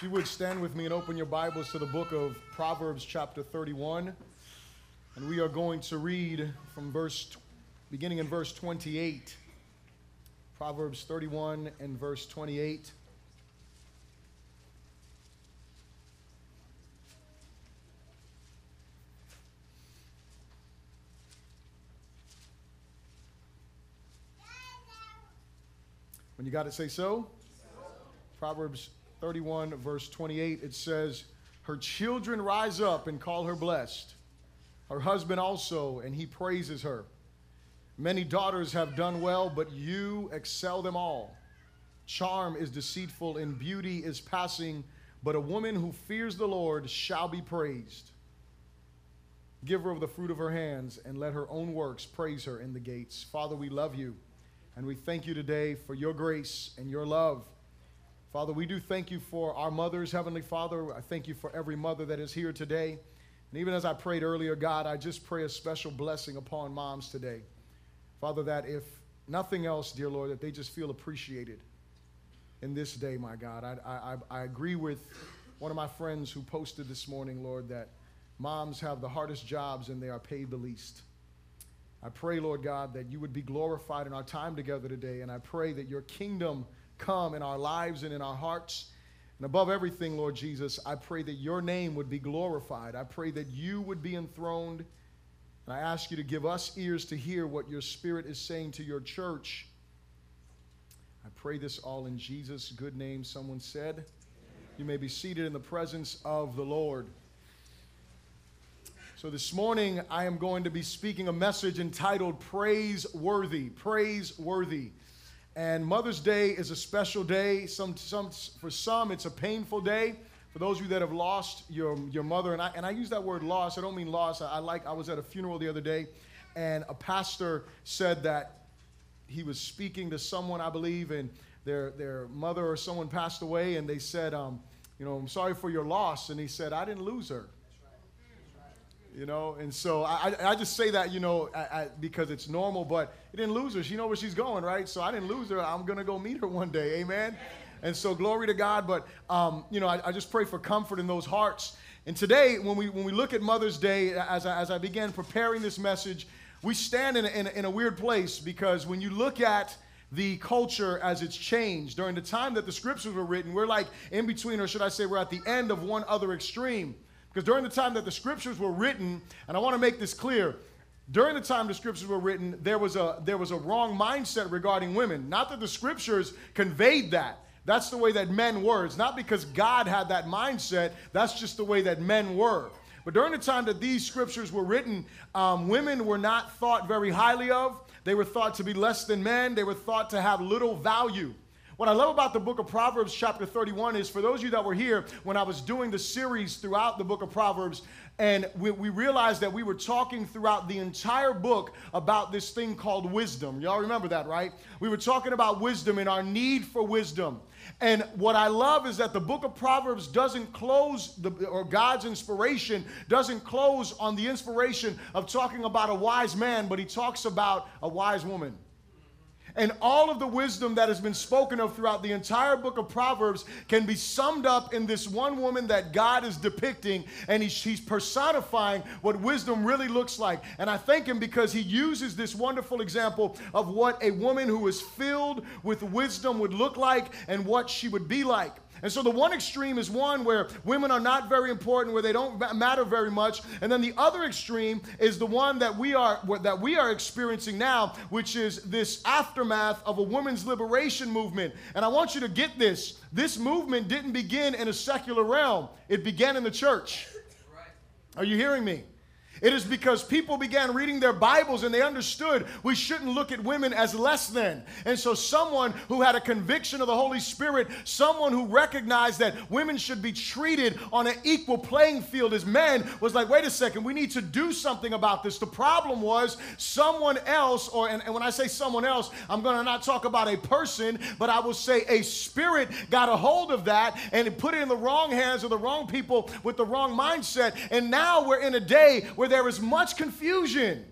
If you would stand with me and open your Bibles to the book of Proverbs, chapter 31. And we are going to read from verse, beginning in verse 28. Proverbs 31 and verse 28. When you got it, say so. Proverbs 31, verse 28, it says, Her children rise up and call her blessed, her husband also, and he praises her. Many daughters have done well, but you excel them all. Charm is deceitful and beauty is passing, but a woman who fears the Lord shall be praised. Give her of the fruit of her hands, and let her own works praise her in the gates. Father, we love you. And we thank you today for your grace and your love. Father, we do thank you for our mothers, Heavenly Father. I thank you for every mother that is here today. And even as I prayed earlier, God, I just pray a special blessing upon moms today. Father, that if nothing else, dear Lord, that they just feel appreciated in this day, my God. I, I, I agree with one of my friends who posted this morning, Lord, that moms have the hardest jobs and they are paid the least. I pray, Lord God, that you would be glorified in our time together today. And I pray that your kingdom come in our lives and in our hearts. And above everything, Lord Jesus, I pray that your name would be glorified. I pray that you would be enthroned. And I ask you to give us ears to hear what your spirit is saying to your church. I pray this all in Jesus' good name. Someone said, You may be seated in the presence of the Lord. So, this morning I am going to be speaking a message entitled Praise Worthy. Praiseworthy. Praiseworthy. And Mother's Day is a special day. Some, some, for some, it's a painful day. For those of you that have lost your, your mother, and I, and I use that word loss, I don't mean loss. I, I like, I was at a funeral the other day, and a pastor said that he was speaking to someone, I believe, and their, their mother or someone passed away, and they said, um, You know, I'm sorry for your loss. And he said, I didn't lose her you know? And so i, I just say that you know I, I, because it's normal but he didn't lose her. She know where she's going right? So i didn't lose her. I'm gonna go meet her one day amen? And so glory to god but um, you know I, I, just pray for comfort in those hearts. And today when we when we look at mother's day as i, as I began preparing this message we stand in a, in, a, in a weird place because when you look at the culture as it's changed during the time that the scriptures were written we're like in between or should i say we're at the end of one other extreme because during the time that the scriptures were written, and I want to make this clear, during the time the scriptures were written, there was a there was a wrong mindset regarding women. Not that the scriptures conveyed that. That's the way that men were. It's not because God had that mindset. That's just the way that men were. But during the time that these scriptures were written, um, women were not thought very highly of. They were thought to be less than men. They were thought to have little value. What I love about the book of Proverbs, chapter 31, is for those of you that were here when I was doing the series throughout the book of Proverbs, and we, we, realized that we were talking throughout the entire book about this thing called wisdom. Y'all remember that, right? We were talking about wisdom and our need for wisdom. And what I love is that the book of Proverbs doesn't close, the, or God's inspiration doesn't close on the inspiration of talking about a wise man, but he talks about a wise woman. And all of the wisdom that has been spoken of throughout the entire book of Proverbs can be summed up in this one woman that God is depicting, and he's, he's, personifying what wisdom really looks like. And I thank him because he uses this wonderful example of what a woman who is filled with wisdom would look like and what she would be like. And so the one extreme is one where women are not very important, where they don't matter very much, and then the other extreme is the one that we are that we are experiencing now, which is this aftermath of a women's liberation movement. And I want you to get this. This movement didn't begin in a secular realm. It began in the church. Are you hearing me? It is because people began reading their Bibles and they understood we shouldn't look at women as less than. And so, someone who had a conviction of the Holy Spirit, someone who recognized that women should be treated on an equal playing field as men, was like, wait a second, we need to do something about this. The problem was someone else, or, and, and when I say someone else, I'm going to not talk about a person, but I will say a spirit got a hold of that and put it in the wrong hands of the wrong people with the wrong mindset. And now we're in a day where there is much confusion.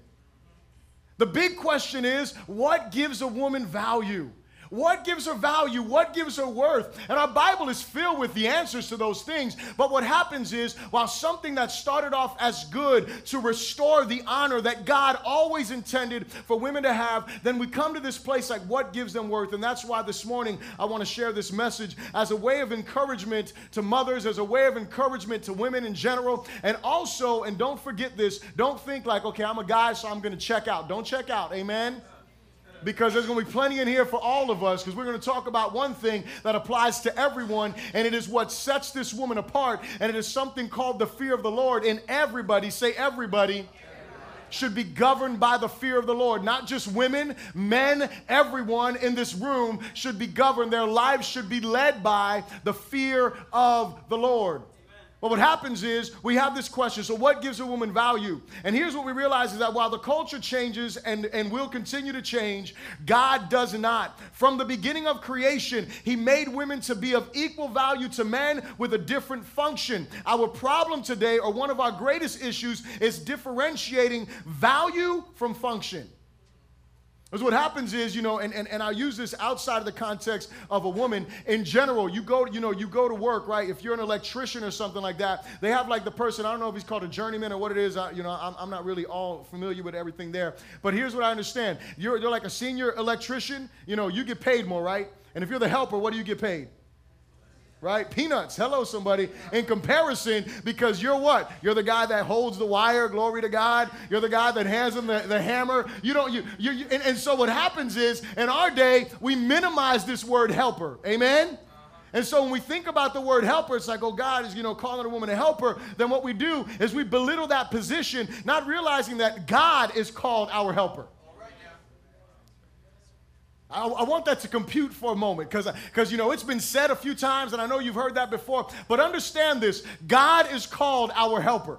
The big question is what gives a woman value? What gives her value? What gives her worth? And our Bible is filled with the answers to those things. But what happens is, while something that started off as good to restore the honor that God always intended for women to have, then we come to this place like what gives them worth. And that's why this morning I want to share this message as a way of encouragement to mothers, as a way of encouragement to women in general. And also, and don't forget this, don't think like, okay, I'm a guy, so I'm going to check out. Don't check out. Amen because there's going to be plenty in here for all of us because we're going to talk about one thing that applies to everyone and it is what sets this woman apart and it is something called the fear of the Lord and everybody say everybody should be governed by the fear of the Lord. Not just women, men, everyone in this room should be governed. Their lives should be led by the fear of the Lord. But what happens is we have this question so, what gives a woman value? And here's what we realize is that while the culture changes and, and will continue to change, God does not. From the beginning of creation, He made women to be of equal value to men with a different function. Our problem today, or one of our greatest issues, is differentiating value from function. Because what happens is, you know, and, and, and I use this outside of the context of a woman. In general, you go, you know, you go to work, right? If you're an electrician or something like that, they have like the person, I don't know if he's called a journeyman or what it is. I, you know, I'm, I'm not really all familiar with everything there. But here's what I understand. You're, you're like a senior electrician, you know, you get paid more, right? And if you're the helper, what do you get paid? Right? Peanuts. Hello, somebody. In comparison, because you're what? You're the guy that holds the wire. Glory to God. You're the guy that hands them the, the hammer. You don't. You. you, you and, and so what happens is, in our day, we minimize this word helper. Amen. And so when we think about the word helper, it's like, oh, God is, you know, calling a woman a helper. Then what we do is we belittle that position, not realizing that God is called our helper. I, I, want that to compute for a moment because you know it's been said a few times and I know you've heard that before but understand this. God is called our helper.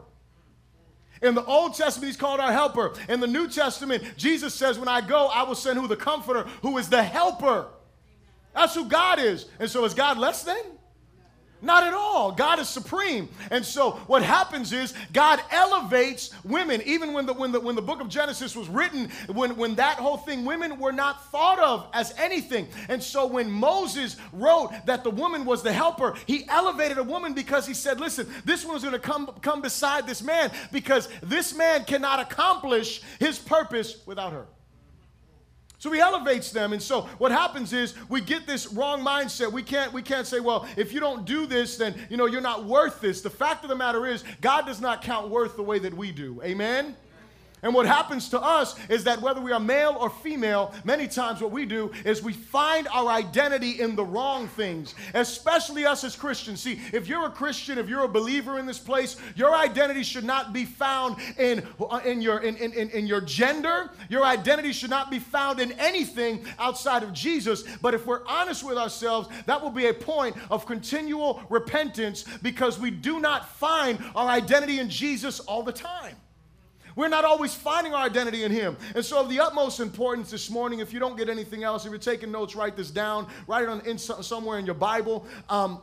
In the Old Testament he's called our helper. In the New Testament Jesus says when I go I will send who? The comforter who is the helper. That's who God is. And so is God less than not at all. God is supreme. And so what happens is God elevates women. Even when the when the when the book of Genesis was written, when, when that whole thing, women were not thought of as anything. And so when Moses wrote that the woman was the helper, he elevated a woman because he said, listen, this one's gonna come come beside this man because this man cannot accomplish his purpose without her. So he elevates them. And so what happens is we get this wrong mindset. We can't, we can't say, well, if you don't do this, then you know you're not worth this. The fact of the matter is, God does not count worth the way that we do. Amen? And what happens to us is that whether we are male or female, many times what we do is we find our identity in the wrong things, especially us as Christians. See, if you're a Christian, if you're a believer in this place, your identity should not be found in, in, your, in, in, in your gender. Your identity should not be found in anything outside of Jesus. But if we're honest with ourselves, that will be a point of continual repentance because we do not find our identity in Jesus all the time. We're not always finding our identity in Him. And so, of the utmost importance this morning, if you don't get anything else, if you're taking notes, write this down, write it on in, somewhere in your Bible. Um,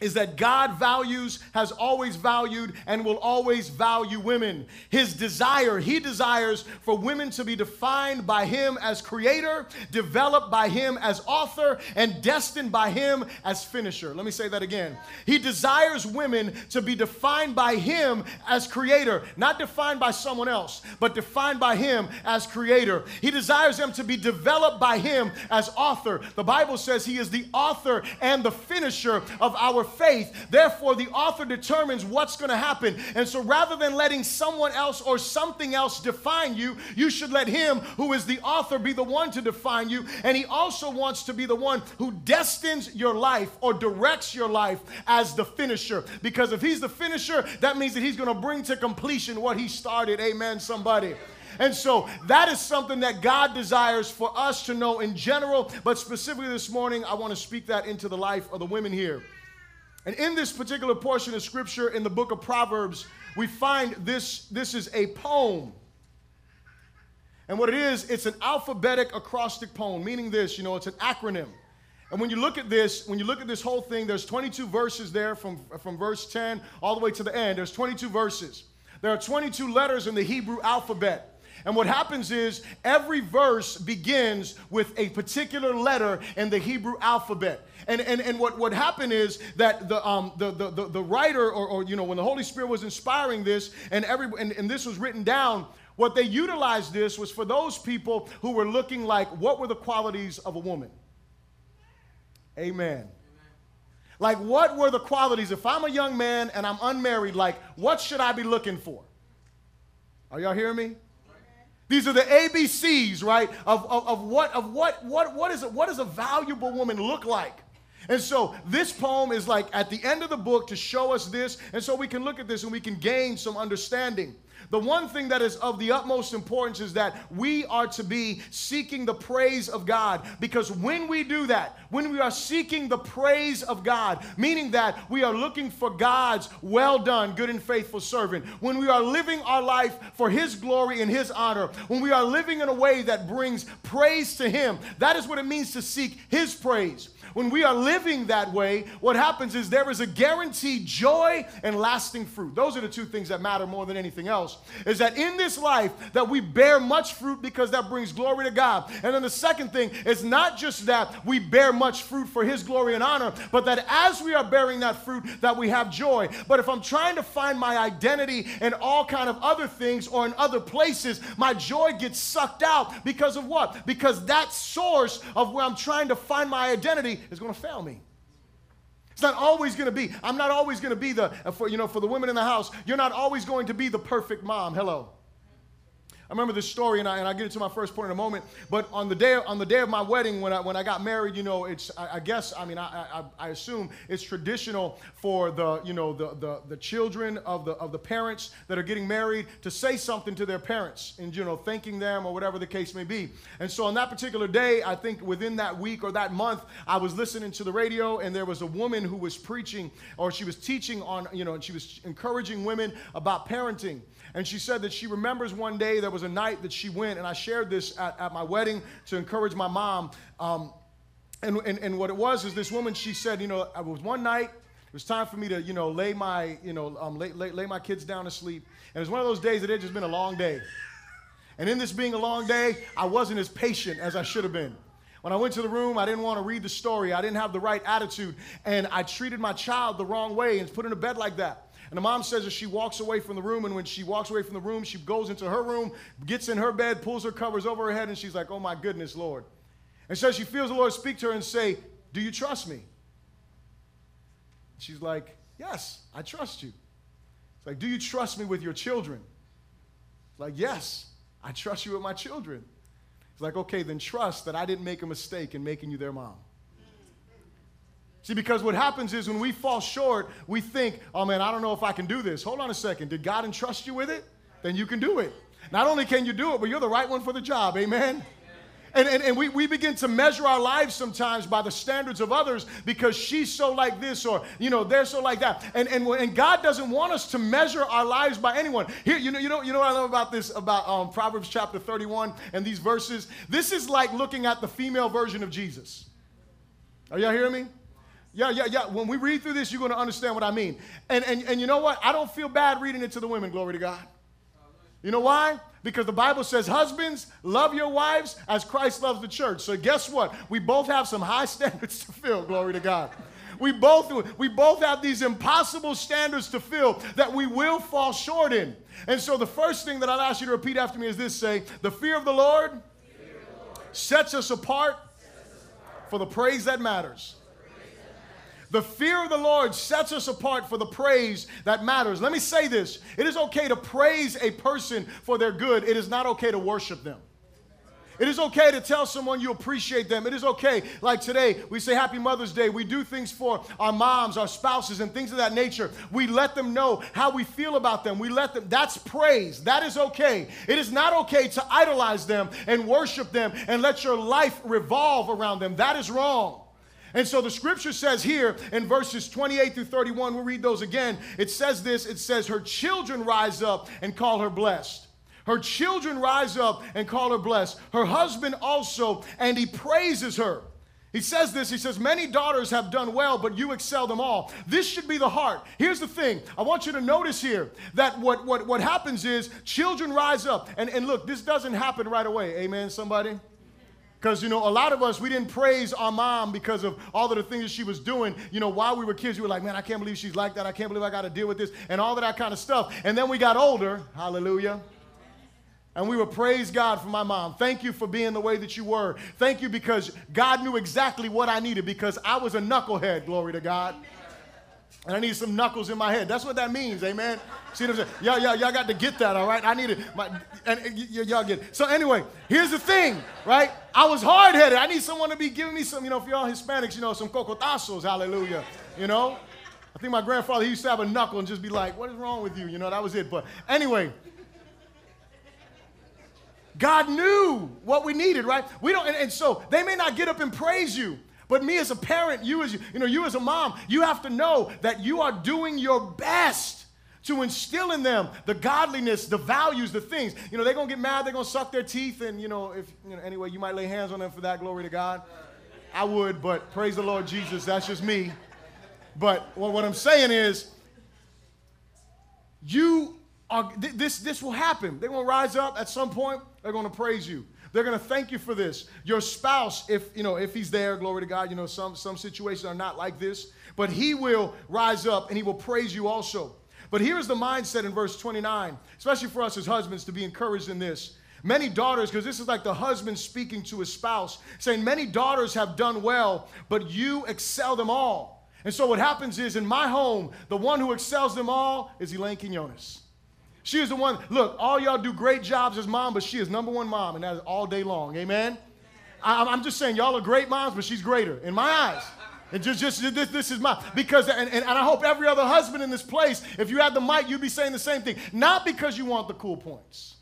is that God values, has always valued, and will always value women. His desire, He desires for women to be defined by Him as creator, developed by Him as author, and destined by Him as finisher. Let me say that again. He desires women to be defined by Him as creator, not defined by someone else, but defined by Him as creator. He desires them to be developed by Him as author. The Bible says He is the author and the finisher of our faith. Therefore, the author determines what's going to happen. And so rather than letting someone else or something else define you, you should let him who is the author be the one to define you. And he also wants to be the one who destines your life or directs your life as the finisher. Because if he's the finisher, that means that he's going to bring to completion what he started. Amen, somebody. And so that is something that God desires for us to know in general, but specifically this morning, I want to speak that into the life of the women here. And in this particular portion of scripture in the book of Proverbs, we find this this is a poem. And what it is, it's an alphabetic acrostic poem, meaning this, you know, it's an acronym. And when you look at this, when you look at this whole thing, there's 22 verses there from, from verse 10 all the way to the end. There's 22 verses. There are 22 letters in the Hebrew alphabet. And what happens is every verse begins with a particular letter in the Hebrew alphabet. And, and, and what, what happened is that the, um, the, the, the, the writer, or, or, you know, when the Holy Spirit was inspiring this, and, every, and, and this was written down, what they utilized this was for those people who were looking like, what were the qualities of a woman? Amen. Like, what were the qualities? If I'm a young man and I'm unmarried, like, what should I be looking for? Are y'all hearing me? These are the ABCs, right? Of, of, of what of what what what is? What does a valuable woman look like? And so this poem is like at the end of the book to show us this, and so we can look at this and we can gain some understanding. The one thing that is of the utmost importance is that we are to be seeking the praise of God because when we do that, when we are seeking the praise of God, meaning that we are looking for God's well done, good and faithful servant, when we are living our life for His glory and His honor, when we are living in a way that brings praise to Him, that is what it means to seek His praise. When we are living that way, what happens is there is a guaranteed joy and lasting fruit. Those are the two things that matter more than anything else. Is that in this life that we bear much fruit because that brings glory to God. And then the second thing is not just that we bear much fruit for his glory and honor, but that as we are bearing that fruit that we have joy. But if I'm trying to find my identity in all kind of other things or in other places, my joy gets sucked out because of what? Because that source of where I'm trying to find my identity is going to fail me. It's not always going to be. I'm not always going to be the uh, for you know for the women in the house. You're not always going to be the perfect mom. Hello. I remember this story, and, I, and I'll get into my first point in a moment. But on the day on the day of my wedding, when I, when I got married, you know, it's I, I guess I mean I, I, I assume it's traditional for the you know the, the the children of the of the parents that are getting married to say something to their parents and you know thanking them or whatever the case may be. And so on that particular day, I think within that week or that month, I was listening to the radio, and there was a woman who was preaching or she was teaching on you know and she was encouraging women about parenting. And she said that she remembers one day there was a night that she went, and I shared this at, at my wedding to encourage my mom. Um, and, and, and what it was is this woman, she said, you know, it was one night, it was time for me to, you know, lay my, you know, um, lay, lay, lay my kids down to sleep. And it was one of those days that it just been a long day. And in this being a long day, I wasn't as patient as I should have been. When I went to the room, I didn't want to read the story. I didn't have the right attitude. And I treated my child the wrong way and put in a bed like that. And the mom says that she walks away from the room, and when she walks away from the room, she goes into her room, gets in her bed, pulls her covers over her head, and she's like, Oh my goodness, Lord. And so she feels the Lord speak to her and say, Do you trust me? She's like, Yes, I trust you. It's like, Do you trust me with your children? It's like, Yes, I trust you with my children. It's like, Okay, then trust that I didn't make a mistake in making you their mom. See, because what happens is when we fall short, we think, oh man, I don't know if I can do this. Hold on a second. Did God entrust you with it? Then you can do it. Not only can you do it, but you're the right one for the job. Amen? And, and, and we, we begin to measure our lives sometimes by the standards of others because she's so like this or, you know, they're so like that. And, and, and God doesn't want us to measure our lives by anyone. Here, you know, you know, you know what I love about this, about um, Proverbs chapter 31 and these verses? This is like looking at the female version of Jesus. Are y'all hearing me? Yeah, yeah, yeah. When we read through this, you're going to understand what I mean. And, and, and you know what? I don't feel bad reading it to the women, glory to God. You know why? Because the Bible says, Husbands, love your wives as Christ loves the church. So guess what? We both have some high standards to fill, glory to God. We both, we both have these impossible standards to fill that we will fall short in. And so the first thing that I'll ask you to repeat after me is this say, The fear of the Lord, of the Lord. Sets, us sets us apart for the praise that matters. The fear of the Lord sets us apart for the praise that matters. Let me say this it is okay to praise a person for their good, it is not okay to worship them. It is okay to tell someone you appreciate them. It is okay. Like today, we say Happy Mother's Day. We do things for our moms, our spouses, and things of that nature. We let them know how we feel about them. We let them, that's praise. That is okay. It is not okay to idolize them and worship them and let your life revolve around them. That is wrong. And so the scripture says here in verses 28 through 31, we'll read those again. It says this it says, Her children rise up and call her blessed. Her children rise up and call her blessed. Her husband also, and he praises her. He says this, he says, Many daughters have done well, but you excel them all. This should be the heart. Here's the thing I want you to notice here that what, what, what happens is children rise up. And, and look, this doesn't happen right away. Amen, somebody? Because, you know, a lot of us, we didn't praise our mom because of all of the things that she was doing. You know, while we were kids, we were like, man, I can't believe she's like that. I can't believe I got to deal with this and all of that kind of stuff. And then we got older. Hallelujah. And we would praise God for my mom. Thank you for being the way that you were. Thank you because God knew exactly what I needed because I was a knucklehead, glory to God. And I need some knuckles in my head. That's what that means, amen. See what I'm saying? Y'all, y'all, y'all got to get that, all right? I need it. My, and, and y- y'all get it. So anyway, here's the thing, right? I was hard-headed. I need someone to be giving me some, you know, for y'all Hispanics, you know, some cocotazos, hallelujah. You know? I think my grandfather he used to have a knuckle and just be like, what is wrong with you? You know, that was it. But anyway, God knew what we needed, right? We don't, and, and, so they may not get up and praise you, but me as a parent, you as you know, you as a mom, you have to know that you are doing your best to instill in them the godliness, the values, the things. You know, they're gonna get mad, they're gonna suck their teeth, and you know, if you know, anyway, you might lay hands on them for that. Glory to God. I would, but praise the Lord Jesus. That's just me. But well, what I'm saying is, you are, th- this, this will happen. They're to rise up at some point. They're to praise you. They're going to thank you for this. Your spouse, if you know, if he's there, glory to God. You know, some some situations are not like this, but he will rise up and he will praise you also. But here's the mindset in verse 29, especially for us as husbands to be encouraged in this. Many daughters, because this is like the husband speaking to his spouse, saying, Many daughters have done well, but you excel them all. And so what happens is in my home, the one who excels them all is Elaine Quinones. She is the one, look, all y'all do great jobs as mom, but she is number one mom, and that is all day long. Amen? I, I'm just saying, y'all are great moms, but she's greater in my eyes. And just, just this, this is my, because, and, and, and I hope every other husband in this place, if you had the mic, you'd be saying the same thing. Not because you want the cool points,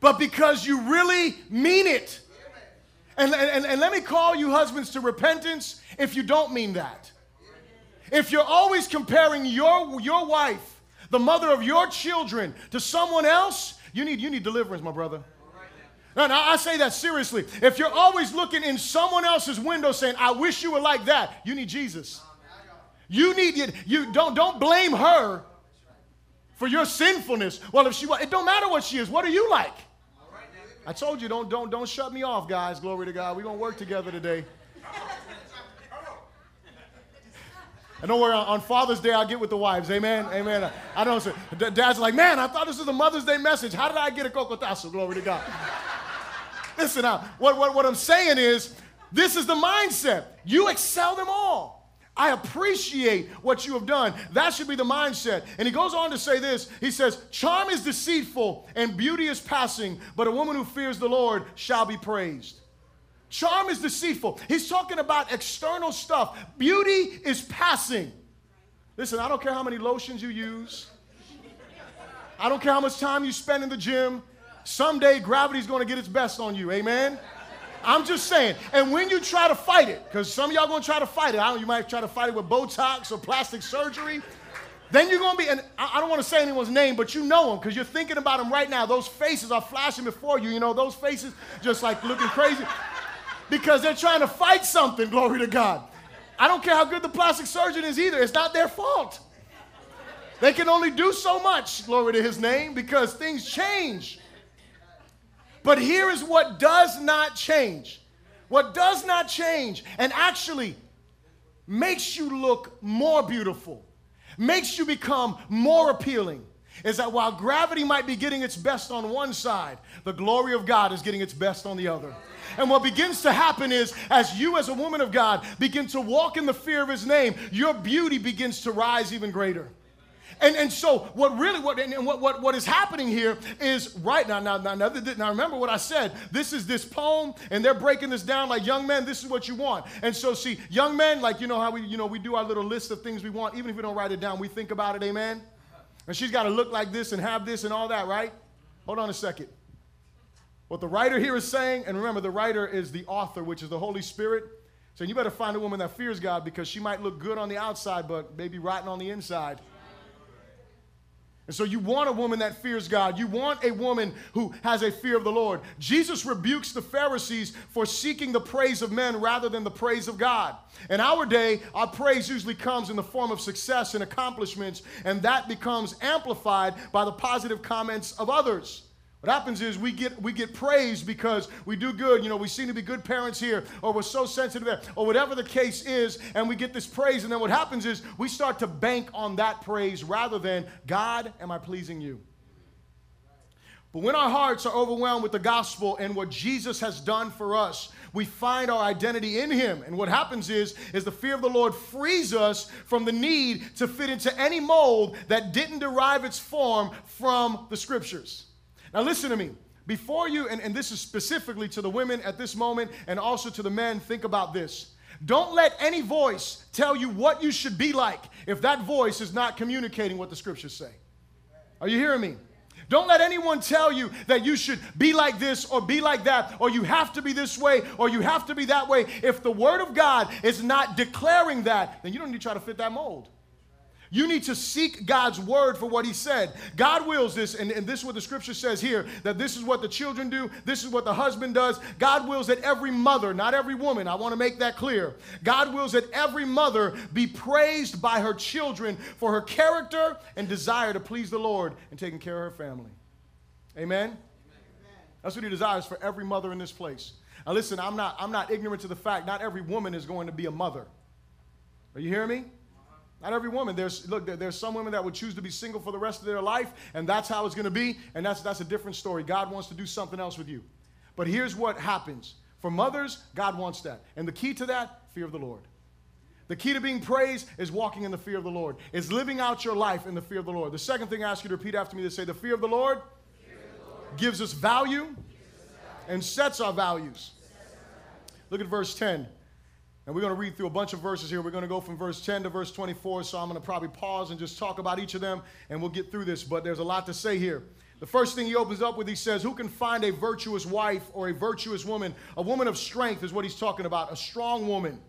but because you really mean it. And, and, and let me call you husbands to repentance if you don't mean that. If you're always comparing your, your wife, the mother of your children, to someone else, you need, you need deliverance, my brother. No, I say that seriously. If you're always looking in someone else's window saying, I wish you were like that, you need Jesus. You need you, you don't don't blame her for your sinfulness. Well, if she it don't matter what she is, what are you like? I told you, don't don't don't shut me off, guys. Glory to God. We're gonna work together today. And don't worry, on Father's Day, I'll get with the wives. Amen. Amen. I, don't say, dad's like, man, I thought this was a Mother's Day message. How did I get a cocotazo? Glory to God. Listen now, what, what, what I'm saying is, this is the mindset. You excel them all. I appreciate what you have done. That should be the mindset. And he goes on to say this He says, Charm is deceitful and beauty is passing, but a woman who fears the Lord shall be praised. Charm is deceitful. He's talking about external stuff. Beauty is passing. Listen, I don't care how many lotions you use, I don't care how much time you spend in the gym. Someday gravity's going to get its best on you. Amen? I'm just saying. And when you try to fight it, because some of y'all going to try to fight it, I don't, you might try to fight it with Botox or plastic surgery. Then you're going to be, and I don't want to say anyone's name, but you know them because you're thinking about them right now. Those faces are flashing before you. You know, those faces just like looking crazy because they're trying to fight something, glory to God. I don't care how good the plastic surgeon is either, it's not their fault. They can only do so much, glory to his name, because things change. But here is what does not change. What does not change and actually makes you look more beautiful, makes you become more appealing, is that while gravity might be getting its best on one side, the glory of God is getting its best on the other. And what begins to happen is, as you, as a woman of God, begin to walk in the fear of His name, your beauty begins to rise even greater. And, and so what really what and what, what, what is happening here is right now, now, now, now, now remember what I said. This is this poem, and they're breaking this down like young men, this is what you want. And so see, young men, like you know how we, you know, we do our little list of things we want, even if we don't write it down, we think about it, amen. And she's got to look like this and have this and all that, right? Hold on a second. What the writer here is saying, and remember, the writer is the author, which is the Holy Spirit. So you better find a woman that fears God because she might look good on the outside, but maybe rotten on the inside. And so you want a woman that fears God. You want a woman who has a fear of the Lord. Jesus rebukes the Pharisees for seeking the praise of men rather than the praise of God. In our day, our praise usually comes in the form of success and accomplishments, and that becomes amplified by the positive comments of others. What happens is we get we get praised because we do good. You know, we seem to be good parents here, or we're so sensitive there, or whatever the case is, and we get this praise. And then what happens is we start to bank on that praise rather than God, am I pleasing you? But when our hearts are overwhelmed with the gospel and what Jesus has done for us, we find our identity in him. And what happens is is the fear of the Lord frees us from the need to fit into any mold that didn't derive its form from the scriptures. Now, listen to me. Before you, and, and this is specifically to the women at this moment and also to the men, think about this. Don't let any voice tell you what you should be like if that voice is not communicating what the scriptures say. Are you hearing me? Don't let anyone tell you that you should be like this or be like that or you have to be this way or you have to be that way. If the Word of God is not declaring that, then you don't need to try to fit that mold. You need to seek God's word for what He said. God wills this, and, and, this is what the scripture says here that this is what the children do, this is what the husband does. God wills that every mother, not every woman, I want to make that clear. God wills that every mother be praised by her children for her character and desire to please the Lord and taking care of her family. Amen? Amen. That's what He desires for every mother in this place. Now, listen, I'm not, I'm not ignorant to the fact not every woman is going to be a mother. Are you hearing me? Not every woman. There's look, there's some women that would choose to be single for the rest of their life, and that's how it's going to be, and that's that's a different story. God wants to do something else with you. But here's what happens. For mothers, God wants that. And the key to that, fear of the Lord. The key to being praised is walking in the fear of the Lord. Is living out your life in the fear of the Lord. The second thing I ask you to repeat after me to say the fear of the Lord, of the Lord. gives us value, us value. and sets our values. Look at verse 10. And we're going to read through a bunch of verses here. We're going to go from verse 10 to verse 24. So I'm going to probably pause and just talk about each of them, and we'll get through this. But there's a lot to say here. The first thing he opens up with, he says, Who can find a virtuous wife or a virtuous woman? A woman of strength is what he's talking about, a strong woman.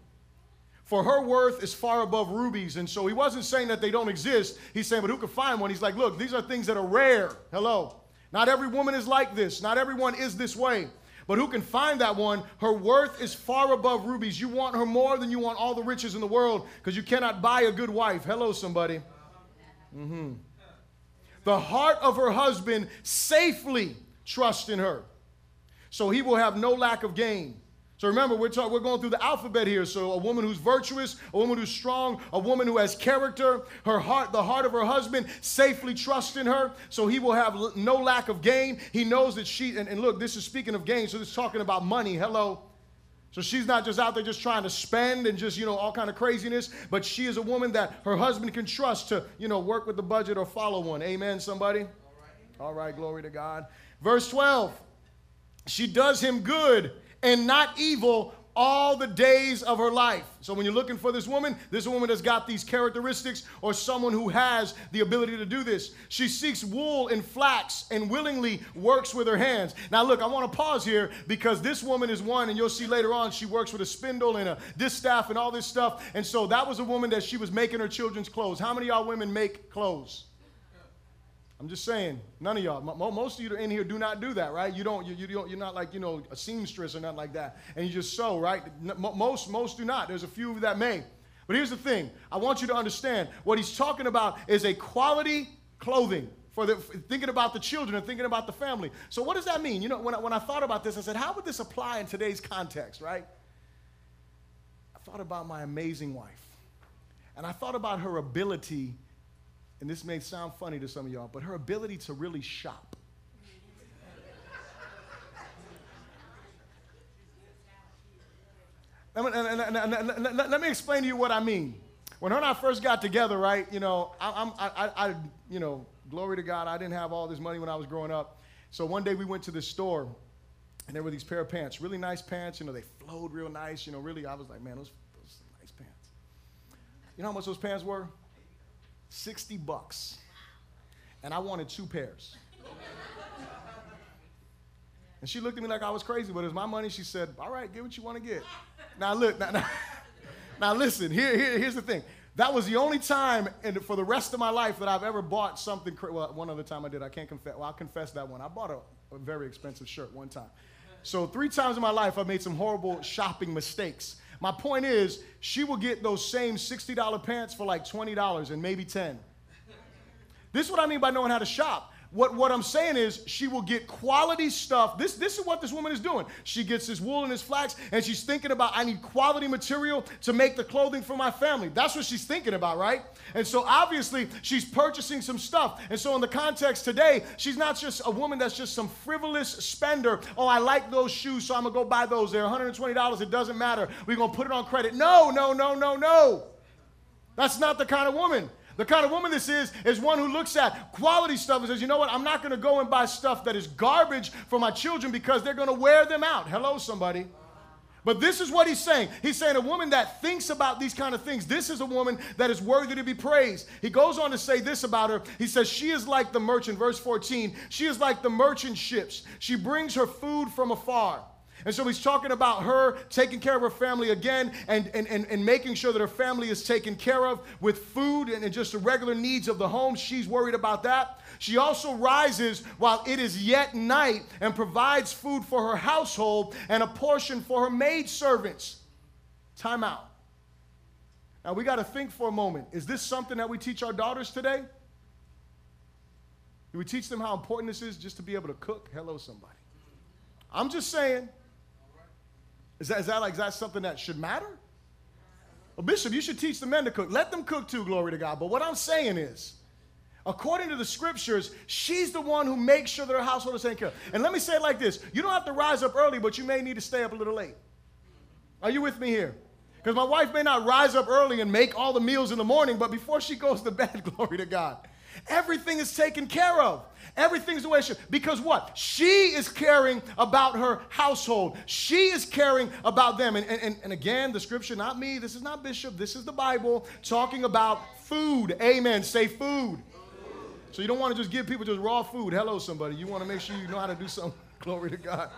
For her worth is far above rubies. And so he wasn't saying that they don't exist. He's saying, But who can find one? He's like, Look, these are things that are rare. Hello. Not every woman is like this, not everyone is this way. But who can find that one? Her worth is far above rubies. You want her more than you want all the riches in the world because you cannot buy a good wife. Hello, somebody. Mm-hmm. The heart of her husband safely trusts in her. So he will have no lack of gain. So remember, we're, talk, we're going through the alphabet here. So a woman who's virtuous, a woman who's strong, a woman who has character, her heart, the heart of her husband safely trusts in her. So he will have no lack of gain. He knows that she, and, and look, this is speaking of gain, so this is talking about money. Hello. So she's not just out there just trying to spend and just, you know, all kind of craziness, but she is a woman that her husband can trust to, you know, work with the budget or follow one. Amen, somebody? All right, all right glory to God. Verse 12. She does him good and not evil all the days of her life. So when you're looking for this woman, this woman has got these characteristics or someone who has the ability to do this. She seeks wool and flax and willingly works with her hands. Now look, I want to pause here because this woman is one and you'll see later on she works with a spindle and a distaff and all this stuff. And so that was a woman that she was making her children's clothes. How many y'all women make clothes? I'm just saying, none of y'all, most of you in here do not do that, right? You don't, you, you don't, you're not like, you know, a seamstress or nothing like that. And you just sew, right? Most, most do not. There's a few that may. But here's the thing. I want you to understand what he's talking about is a quality clothing for the, thinking about the children and thinking about the family. So what does that mean? You know, when I, when I thought about this, I said, how would this apply in today's context, right? I thought about my amazing wife. And I thought about her ability and this may sound funny to some of y'all, but her ability to really shop. let, me, explain to you what I mean. When her and I first got together, right, you know, I, I, I, you know, glory to God, I didn't have all this money when I was growing up. So one day we went to this store, and there were these pair of pants, really nice pants. You know, they flowed real nice. You know, really, I was like, man, those, those nice pants. You know how much those pants were? 60 bucks. And I wanted two pairs. And she looked at me like I was crazy, but it was my money. She said, All right, get what you want to get. Now, look, now, now, now listen, here, here, here's the thing. That was the only time and for the rest of my life that I've ever bought something. Cra- well, one other time I did. I can't confess. Well, I'll confess that one. I bought a, a very expensive shirt one time. So three times in my life, I've made some horrible shopping mistakes. My point is, she will get those same $60 pants for like $20 and maybe 10. This is what I mean by knowing how to shop. What, what I'm saying is, she will get quality stuff. This, this is what this woman is doing. She gets this wool and this flax, and she's thinking about, I need quality material to make the clothing for my family. That's what she's thinking about, right? And so obviously, she's purchasing some stuff. And so, in the context today, she's not just a woman that's just some frivolous spender. Oh, I like those shoes, so I'm going to go buy those. They're $120. It doesn't matter. We're going to put it on credit. No, no, no, no, no. That's not the kind of woman. The kind of woman this is, is one who looks at quality stuff and says, you know what, I'm not going to go and buy stuff that is garbage for my children because they're going to wear them out. Hello, somebody. But this is what he's saying. He's saying a woman that thinks about these kind of things, this is a woman that is worthy to be praised. He goes on to say this about her. He says, She is like the merchant, verse 14. She is like the merchant ships. She brings her food from afar. And so he's talking about her taking care of her family again and, and, and, and making sure that her family is taken care of with food and, and just the regular needs of the home. She's worried about that. She also rises while it is yet night and provides food for her household and a portion for her maid servants. Time out. Now we got to think for a moment. Is this something that we teach our daughters today? Do we teach them how important this is just to be able to cook? Hello, somebody. I'm just saying. Is that, is that like is that something that should matter? Well, Bishop, you should teach the men to cook. Let them cook too, glory to God. But what I'm saying is, according to the scriptures, she's the one who makes sure that her household is taken care of. And let me say it like this you don't have to rise up early, but you may need to stay up a little late. Are you with me here? Because my wife may not rise up early and make all the meals in the morning, but before she goes to bed, glory to God, everything is taken care of. Everything's the way it should. Because what? She is caring about her household. She is caring about them. And, and, and again, the scripture, not me, this is not Bishop, this is the Bible talking about food. Amen. Say food. So you don't want to just give people just raw food. Hello, somebody. You want to make sure you know how to do something. Glory to God.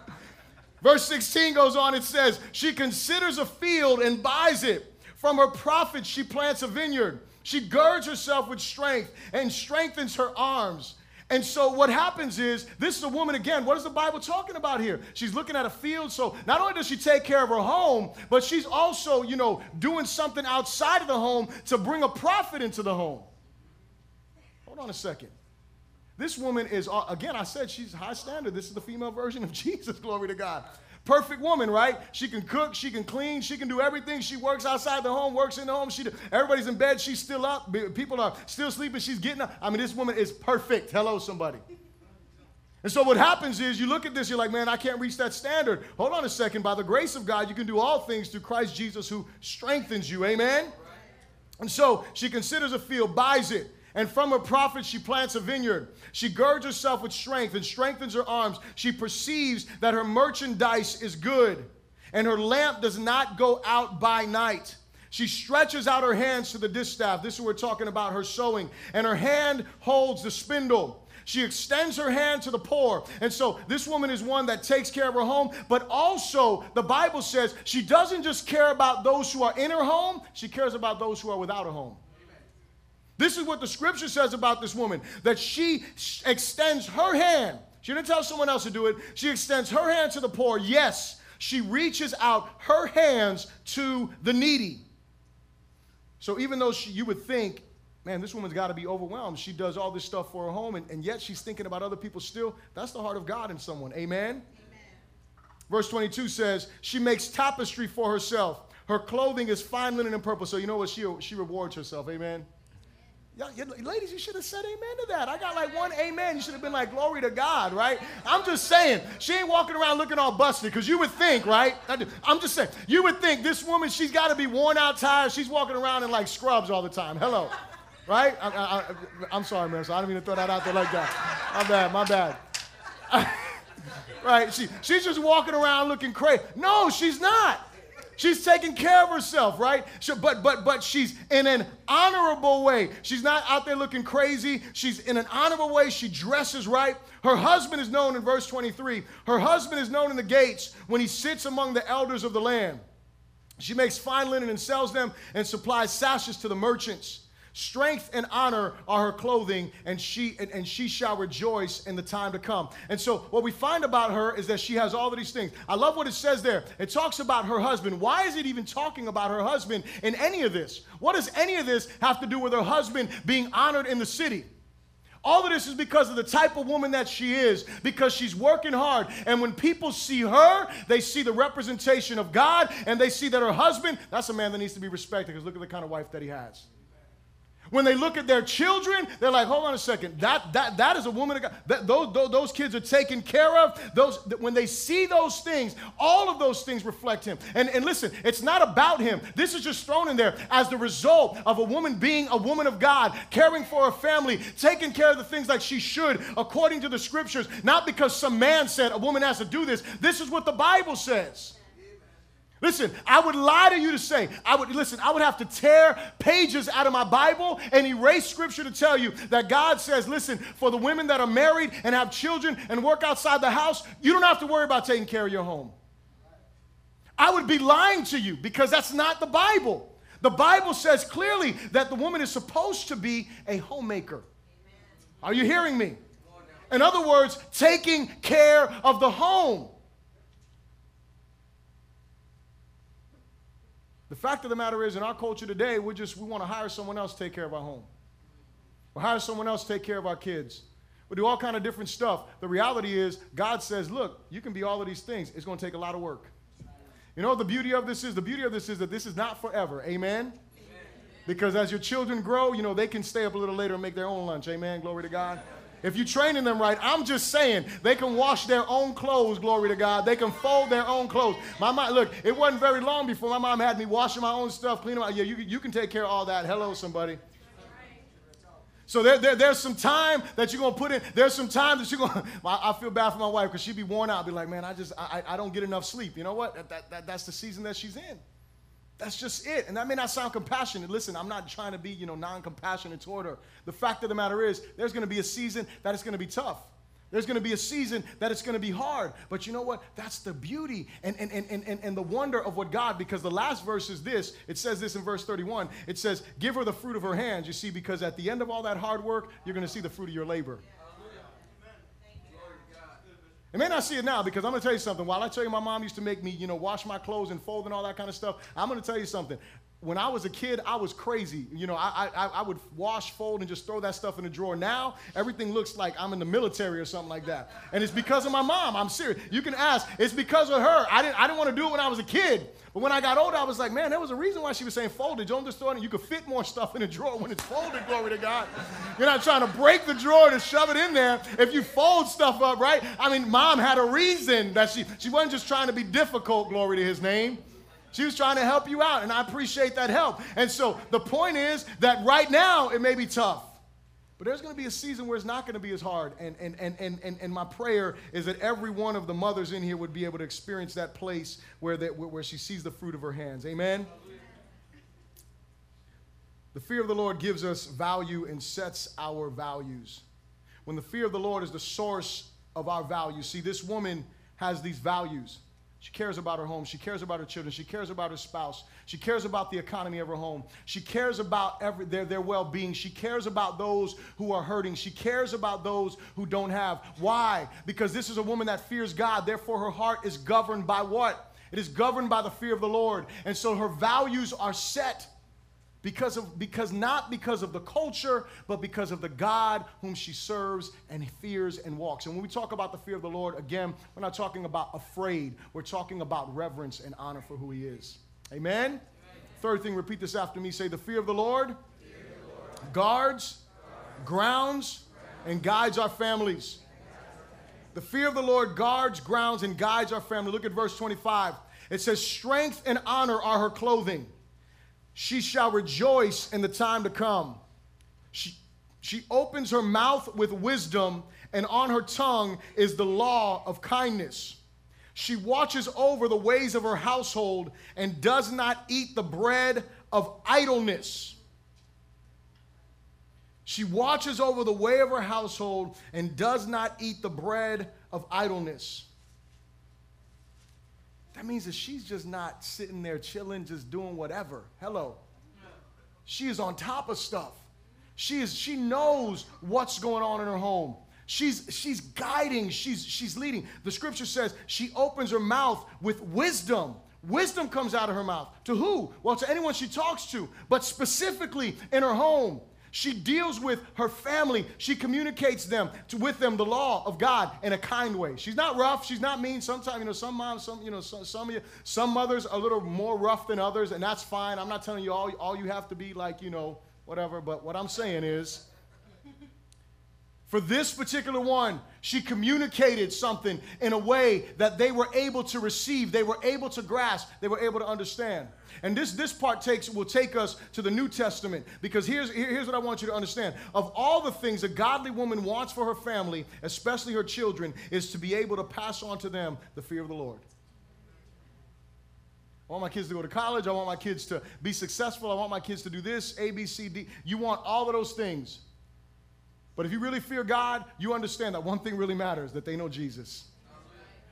Verse 16 goes on, it says, She considers a field and buys it. From her profits, she plants a vineyard. She girds herself with strength and strengthens her arms. And so what happens is, this is a woman again. What is the Bible talking about here? She's looking at a field. So not only does she take care of her home, but she's also, you know, doing something outside of the home to bring a profit into the home. Hold on a second. This woman is, uh, again, I said she's high standard. This is the female version of Jesus, glory to God. Perfect woman, right? She can cook, she can clean, she can do everything. She works outside the home, works in the home. She, everybody's in bed, she's still up. People are still sleeping, she's getting up. I mean, this woman is perfect. Hello, somebody. And so what happens is you look at this, you're like, man, I can't reach that standard. Hold on a second. By the grace of God, you can do all things through Christ Jesus who strengthens you. Amen? And so she considers a field, buys it, and from her profits she plants a vineyard. She girds herself with strength and strengthens her arms. She perceives that her merchandise is good, and her lamp does not go out by night. She stretches out her hands to the distaff. This is what we're talking about her sewing. And her hand holds the spindle. She extends her hand to the poor. And so this woman is one that takes care of her home, but also the Bible says she doesn't just care about those who are in her home, she cares about those who are without a home. This is what the scripture says about this woman that she extends her hand. She didn't tell someone else to do it. She extends her hand to the poor. Yes, she reaches out her hands to the needy. So even though she, you would think, man, this woman's got to be overwhelmed. She does all this stuff for her home, and, and yet she's thinking about other people still. That's the heart of God in someone. Amen? Amen? Verse 22 says, She makes tapestry for herself. Her clothing is fine linen and purple. So you know what? She, she rewards herself. Amen? Ladies, you should have said amen to that. I got like one amen. You should have been like, glory to God, right? I'm just saying, she ain't walking around looking all busted because you would think, right? I'm just saying, you would think this woman, she's got to be worn out, tired. She's walking around in like scrubs all the time. Hello, right? I, am sorry, man. So I didn't mean to throw that out there like that. My bad, my bad. right? She, she's just walking around looking crazy. No, she's not. She's taking care of herself, right? She, but but but she's in an honorable way. She's not out there looking crazy. She's in an honorable way. She dresses right. Her husband is known in verse 23. Her husband is known in the gates when he sits among the elders of the land. She makes fine linen and sells them and supplies sashes to the merchants. Strength and honor are her clothing, and she and, and, she shall rejoice in the time to come. And so, what we find about her is that she has all of these things. I love what it says there. It talks about her husband. Why is it even talking about her husband in any of this? What does any of this have to do with her husband being honored in the city? All of this is because of the type of woman that she is, because she's working hard. And when people see her, they see the representation of God and they see that her husband, that's a man that needs to be respected because look at the kind of wife that he has. When they look at their children, they're like, hold on a second. That, that, that is a woman of God. That, those, those, those kids are taken care of. Those, when they see those things, all of those things reflect him. And, and listen, it's not about him. This is just thrown in there as the result of a woman being a woman of God, caring for her family, taking care of the things like she should, according to the scriptures, not because some man said a woman has to do this. This is what the Bible says. Listen, I would lie to you to say, I would listen, I would have to tear pages out of my Bible and erase scripture to tell you that God says, listen, for the women that are married and have children and work outside the house, you don't have to worry about taking care of your home. I would be lying to you because that's not the Bible. The Bible says clearly that the woman is supposed to be a homemaker. Are you hearing me? In other words, taking care of the home. The fact of the matter is, in our culture today, we just we want to hire someone else to take care of our home. Or hire someone else to take care of our kids. We do all kind of different stuff. The reality is, God says, look, you can be all of these things. It's going to take a lot of work. You know the beauty of this is? The beauty of this is that this is not forever. Amen? Amen? Because as your children grow, you know, they can stay up a little later and make their own lunch. Amen? Glory to God. If you're training them right, I'm just saying they can wash their own clothes, glory to God. They can fold their own clothes. My mom, look, it wasn't very long before my mom had me washing my own stuff, cleaning my, yeah, you, you can take care of all that. Hello, somebody. So there, there, there's some time that you're gonna put in. There's some time that you're gonna. I, feel bad for my wife because she'd be worn out. Be like, man, I just I, I don't get enough sleep. You know what? That, that, that, that's the season that she's in. That's just it. And that may not sound compassionate. Listen, I'm not trying to be, you know, non-compassionate toward her. The fact of the matter is, there's going to be a season that it's going to be tough. There's going to be a season that it's going to be hard. But you know what? That's the beauty and, and, and, and, and the wonder of what God, because the last verse is this. It says this in verse 31. It says, Give her the fruit of her hands. You see, because at the end of all that hard work, you're going to see the fruit of your labor. Yeah. You may not see it now because I'm going to tell you something. While I tell you my mom used to make me, you know, wash my clothes and fold and all that kind of stuff, I'm going to tell you something. When I was a kid, I was crazy. You know, I, I, I would wash, fold, and just throw that stuff in the drawer. Now, everything looks like I'm in the military or something like that. And it's because of my mom. I'm serious. You can ask. It's because of her. I didn't, I didn't want to do it when I was a kid. But when I got older, I was like, man, there was a reason why she was saying folded. Don't just it. You could fit more stuff in a drawer when it's folded, glory to God. You're not trying to break the drawer to shove it in there. If you fold stuff up, right? I mean, mom had a reason that she, she wasn't just trying to be difficult, glory to his name. She was trying to help you out, and I appreciate that help. And so the point is that right now it may be tough. But there's going to be a season where it's not going to be as hard. And, and, and, and, and, and my prayer is that every one of the mothers in here would be able to experience that place where, that, where she sees the fruit of her hands. Amen? The fear of the Lord gives us value and sets our values. When the fear of the Lord is the source of our values, see, this woman has these values. She cares about her home. She cares about her children. She cares about her spouse. She cares about the economy of her home. She cares about every, their, their well being. She cares about those who are hurting. She cares about those who don't have. Why? Because this is a woman that fears God. Therefore, her heart is governed by what? It is governed by the fear of the Lord. And so her values are set because of because not because of the culture but because of the god whom she serves and fears and walks. And when we talk about the fear of the lord again we're not talking about afraid. We're talking about reverence and honor for who he is. Amen, amen. third thing repeat this after me. Say the fear of the lord, of the lord. guards, guards grounds, and guides our families. The fear of the lord guards grounds and guides our family. Look at verse 25 it says strength and honor are her clothing she shall rejoice in the time to come. She, she opens her mouth with wisdom, and on her tongue is the law of kindness. She watches over the ways of her household and does not eat the bread of idleness. She watches over the way of her household and does not eat the bread of idleness. That means that she's just not sitting there chilling, just doing whatever. Hello. She is on top of stuff. She is she knows what's going on in her home. She's she's guiding, she's she's leading. The scripture says she opens her mouth with wisdom. Wisdom comes out of her mouth. To who? Well, to anyone she talks to, but specifically in her home. She deals with her family. She communicates them to, with them the law of God in a kind way. She's not rough. She's not mean. Sometimes, you know, some moms, some, you know, some, some of you, some mothers are a little more rough than others, and that's fine. I'm not telling you all, all you have to be like, you know, whatever. But what I'm saying is, for this particular one, she communicated something in a way that they were able to receive, they were able to grasp, they were able to understand. And this, this part takes, will take us to the New Testament because here's, here's what I want you to understand. Of all the things a godly woman wants for her family, especially her children, is to be able to pass on to them the fear of the Lord. I want my kids to go to college. I want my kids to be successful. I want my kids to do this, A, B, C, D. You want all of those things. But if you really fear God, you understand that one thing really matters that they know Jesus.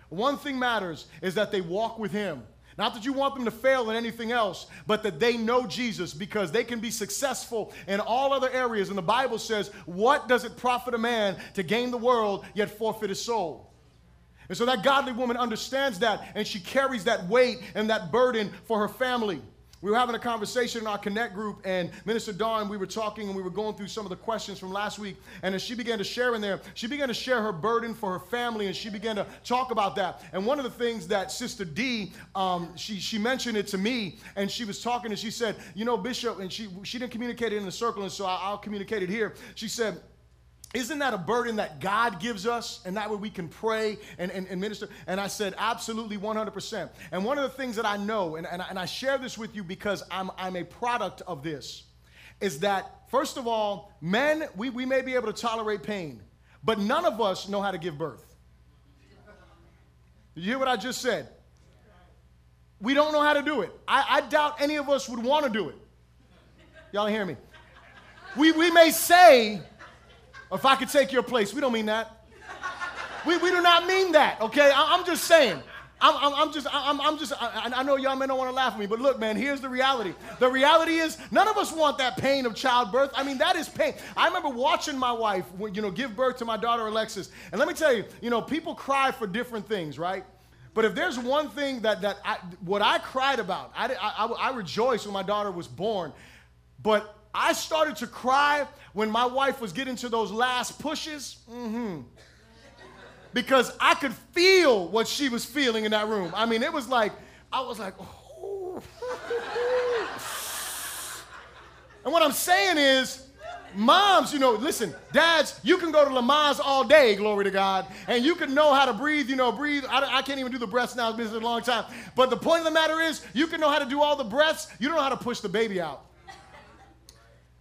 One thing matters is that they walk with Him. Not that you want them to fail in anything else, but that they know Jesus because they can be successful in all other areas. And the Bible says, What does it profit a man to gain the world yet forfeit his soul? And so that godly woman understands that and she carries that weight and that burden for her family. We were having a conversation in our Connect group, and Minister Dawn, we were talking and we were going through some of the questions from last week. And as she began to share in there, she began to share her burden for her family, and she began to talk about that. And one of the things that Sister D, um, she, she mentioned it to me, and she was talking, and she said, You know, Bishop, and she, she didn't communicate it in the circle, and so I, I'll communicate it here. She said, isn't that a burden that God gives us? And that way we can pray and, and, and, minister? And I said, absolutely 100%. And one of the things that I know, and, and, I, and I share this with you because I'm, I'm a product of this, is that, first of all, men, we, we may be able to tolerate pain, but none of us know how to give birth. Did you hear what I just said? We don't know how to do it. I, I doubt any of us would want to do it. Y'all hear me? We, we may say, if I could take your place, we don't mean that. We, we do not mean that, okay? I, am just saying. I'm, I'm, I'm, just, I'm, I'm just, I, I know y'all may not want to laugh at me, but look, man, here's the reality. The reality is, none of us want that pain of childbirth. I mean, that is pain. I remember watching my wife, you know, give birth to my daughter Alexis. And let me tell you, you know, people cry for different things, right? But if there's one thing that, that I, what I cried about, I, I, I rejoiced when my daughter was born. But I started to cry when my wife was getting to those last pushes. Mm-hmm. Because I could feel what she was feeling in that room. I mean, it was like, I was like, oh. and what I'm saying is, Moms, you know, listen, dads, you can go to Lamaze all day, glory to God, and you can know how to breathe, you know, breathe. I, I can't even do the breaths now, it's been a long time. But the point of the matter is, you can know how to do all the breaths, you don't know how to push the baby out.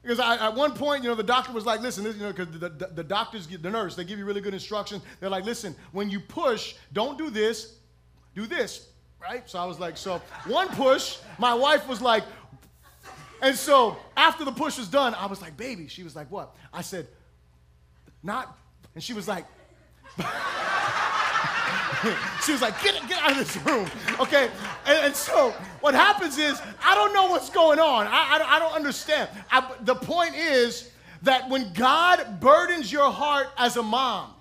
Because I, at one point, you know, the doctor was like, listen, you know, because the, the, the, doctors, the nurse, they give you really good instructions. They're like, listen, when you push, don't do this, do this, right? So I was like, so one push, my wife was like, and so after the push was done, I was like, baby, she was like, what? I said, not, and she was like, she was like, get, get out of this room, okay? And, and, so what happens is, I don't know what's going on. I, I, I don't understand. I, the point is that when God burdens your heart as a mom,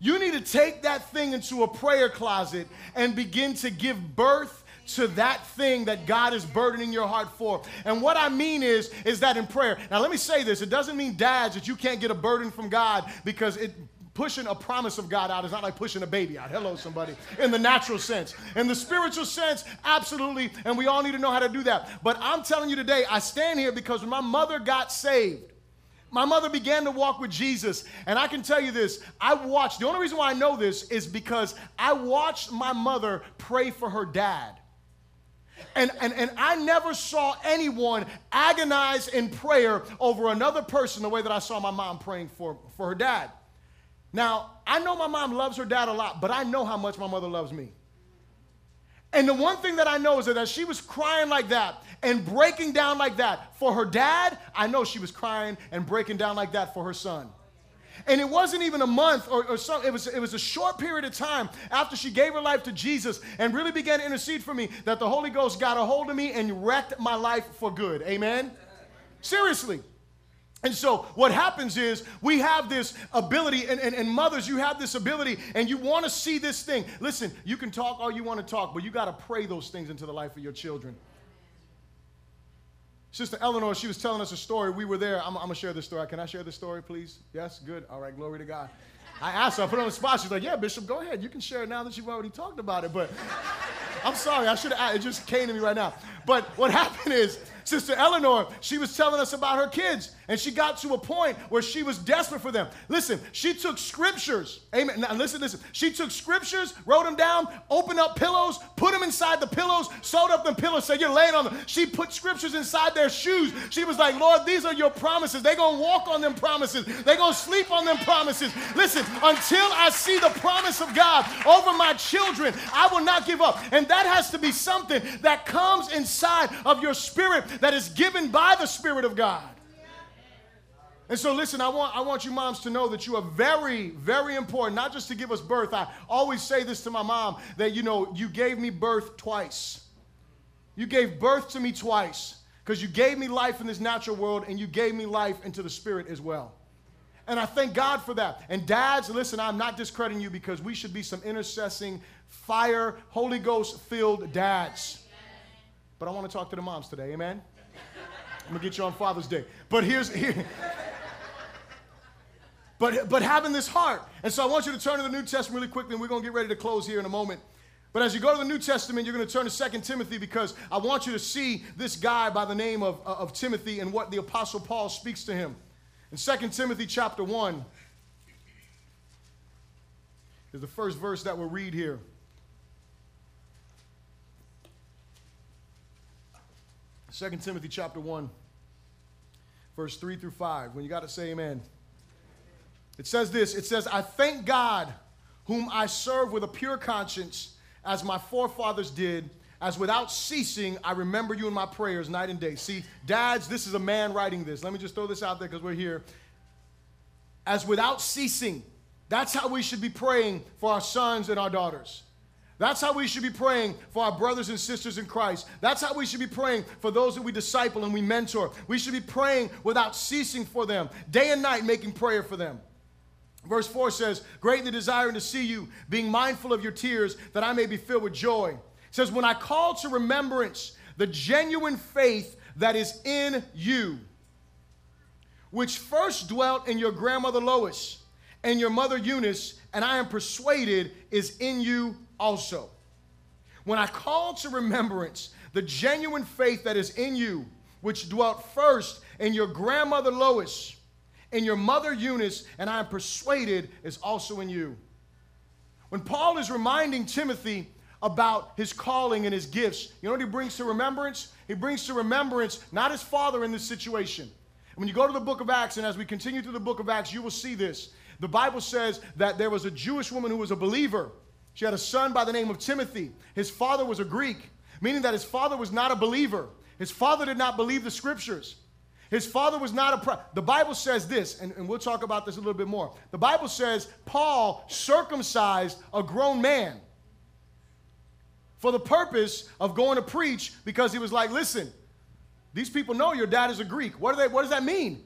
you need to take that thing into a prayer closet and begin to give birth to that thing that God is burdening your heart for. And what I mean is, is that in prayer. Now, let me say this. It doesn't mean, dads, that you can't get a burden from God because it pushing a promise of God out is not like pushing a baby out. Hello, somebody. In the natural sense. In the spiritual sense, absolutely. And we all need to know how to do that. But I'm telling you today, I stand here because when my mother got saved, my mother began to walk with Jesus. And I can tell you this I watched, the only reason why I know this is because I watched my mother pray for her dad. And, and, and I never saw anyone agonize in prayer over another person the way that I saw my mom praying for, for her dad. Now, I know my mom loves her dad a lot, but I know how much my mother loves me. And the one thing that I know is that as she was crying like that and breaking down like that for her dad, I know she was crying and breaking down like that for her son. And it wasn't even a month or, or so, it was, it was a short period of time after she gave her life to Jesus and really began to intercede for me that the Holy Ghost got a hold of me and wrecked my life for good. Amen? Seriously. And so, what happens is we have this ability, and, and, and mothers, you have this ability, and you want to see this thing. Listen, you can talk all you want to talk, but you got to pray those things into the life of your children. Sister Eleanor, she was telling us a story. We were there. I'm, I'm going to share this story. Can I share this story, please? Yes? Good. All right. Glory to God. I asked her, I put her on the spot. She's like, Yeah, Bishop, go ahead. You can share it now that you've already talked about it. But I'm sorry. I should have, it just came to me right now. But what happened is, Sister Eleanor, she was telling us about her kids, and she got to a point where she was desperate for them. Listen, she took scriptures. Amen. Now, listen, listen. She took scriptures, wrote them down, opened up pillows, put them inside the pillows, sewed up the pillows, said, You're laying on them. She put scriptures inside their shoes. She was like, Lord, these are your promises. They're going to walk on them promises, they're going to sleep on them promises. Listen, until I see the promise of God over my children, I will not give up. And that has to be something that comes inside of your spirit that is given by the Spirit of God. And so, listen, I want, I want you moms to know that you are very, very important, not just to give us birth. I always say this to my mom that, you know, you gave me birth twice. You gave birth to me twice because you gave me life in this natural world and you gave me life into the spirit as well. And I thank God for that. And dads, listen, I'm not discrediting you because we should be some intercessing, fire, Holy Ghost filled dads. But I want to talk to the moms today, amen? I'm gonna get you on Father's Day. But here's here. But but having this heart. And so I want you to turn to the New Testament really quickly, and we're gonna get ready to close here in a moment. But as you go to the New Testament, you're going to turn to 2 Timothy because I want you to see this guy by the name of, uh, of Timothy and what the Apostle Paul speaks to him. In 2 Timothy chapter 1 is the first verse that we'll read here. 2 Timothy chapter 1, verse 3 through 5. When you got to say amen. It says this It says, I thank God, whom I serve with a pure conscience, as my forefathers did, as without ceasing I remember you in my prayers night and day. See, dads, this is a man writing this. Let me just throw this out there because we're here. As without ceasing, that's how we should be praying for our sons and our daughters. That's how we should be praying for our brothers and sisters in Christ. That's how we should be praying for those that we disciple and we mentor. We should be praying without ceasing for them, day and night making prayer for them. Verse 4 says, Greatly desiring to see you, being mindful of your tears, that I may be filled with joy. It says, When I call to remembrance the genuine faith that is in you, which first dwelt in your grandmother Lois and your mother Eunice, and I am persuaded is in you also. When I call to remembrance the genuine faith that is in you, which dwelt first in your grandmother Lois and your mother Eunice, and I am persuaded is also in you. When Paul is reminding Timothy about his calling and his gifts, you know what he brings to remembrance? He brings to remembrance not his father in this situation. When you go to the book of Acts, and as we continue through the book of Acts, you will see this. The Bible says that there was a Jewish woman who was a believer she had a son by the name of Timothy. His father was a Greek, meaning that his father was not a believer. His father did not believe the scriptures. His father was not a. Pro- the Bible says this, and, and we'll talk about this a little bit more. The Bible says Paul circumcised a grown man for the purpose of going to preach because he was like, listen, these people know your dad is a Greek. What, do they, what does that mean?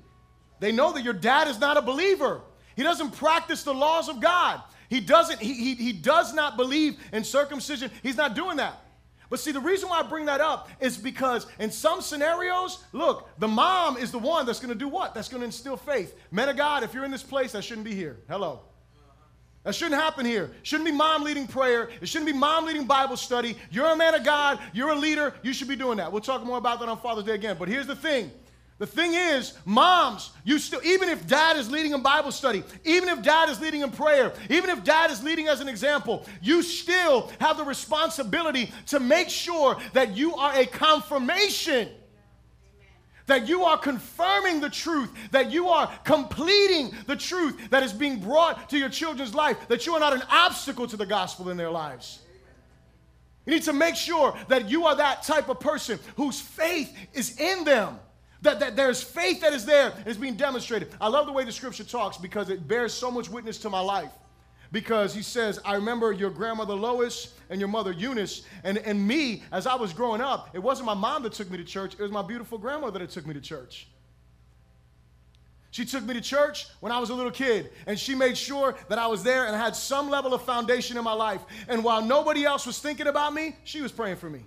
They know that your dad is not a believer. He doesn't practice the laws of God. He doesn't, he, he, he does not believe in circumcision. He's not doing that. But see, the reason why I bring that up is because in some scenarios, look, the mom is the one that's going to do what? That's going to instill faith. Men of God, if you're in this place, that shouldn't be here. Hello. That shouldn't happen here. Shouldn't be mom leading prayer. It shouldn't be mom leading Bible study. You're a man of God. You're a leader. You should be doing that. We'll talk more about that on Father's Day again. But here's the thing the thing is, moms, you still, even if dad is leading a Bible study, even if dad is leading in prayer, even if dad is leading as an example, you still have the responsibility to make sure that you are a confirmation. That you are confirming the truth, that you are completing the truth that is being brought to your children's life, that you are not an obstacle to the gospel in their lives. You need to make sure that you are that type of person whose faith is in them That, that there's faith that is there and it's being demonstrated. I love the way the scripture talks because it bears so much witness to my life. Because he says, I remember your grandmother Lois and your mother Eunice, and, and me, as I was growing up, it wasn't my mom that took me to church, it was my beautiful grandmother that took me to church. She took me to church when I was a little kid, and she made sure that I was there and had some level of foundation in my life. And while nobody else was thinking about me, she was praying for me.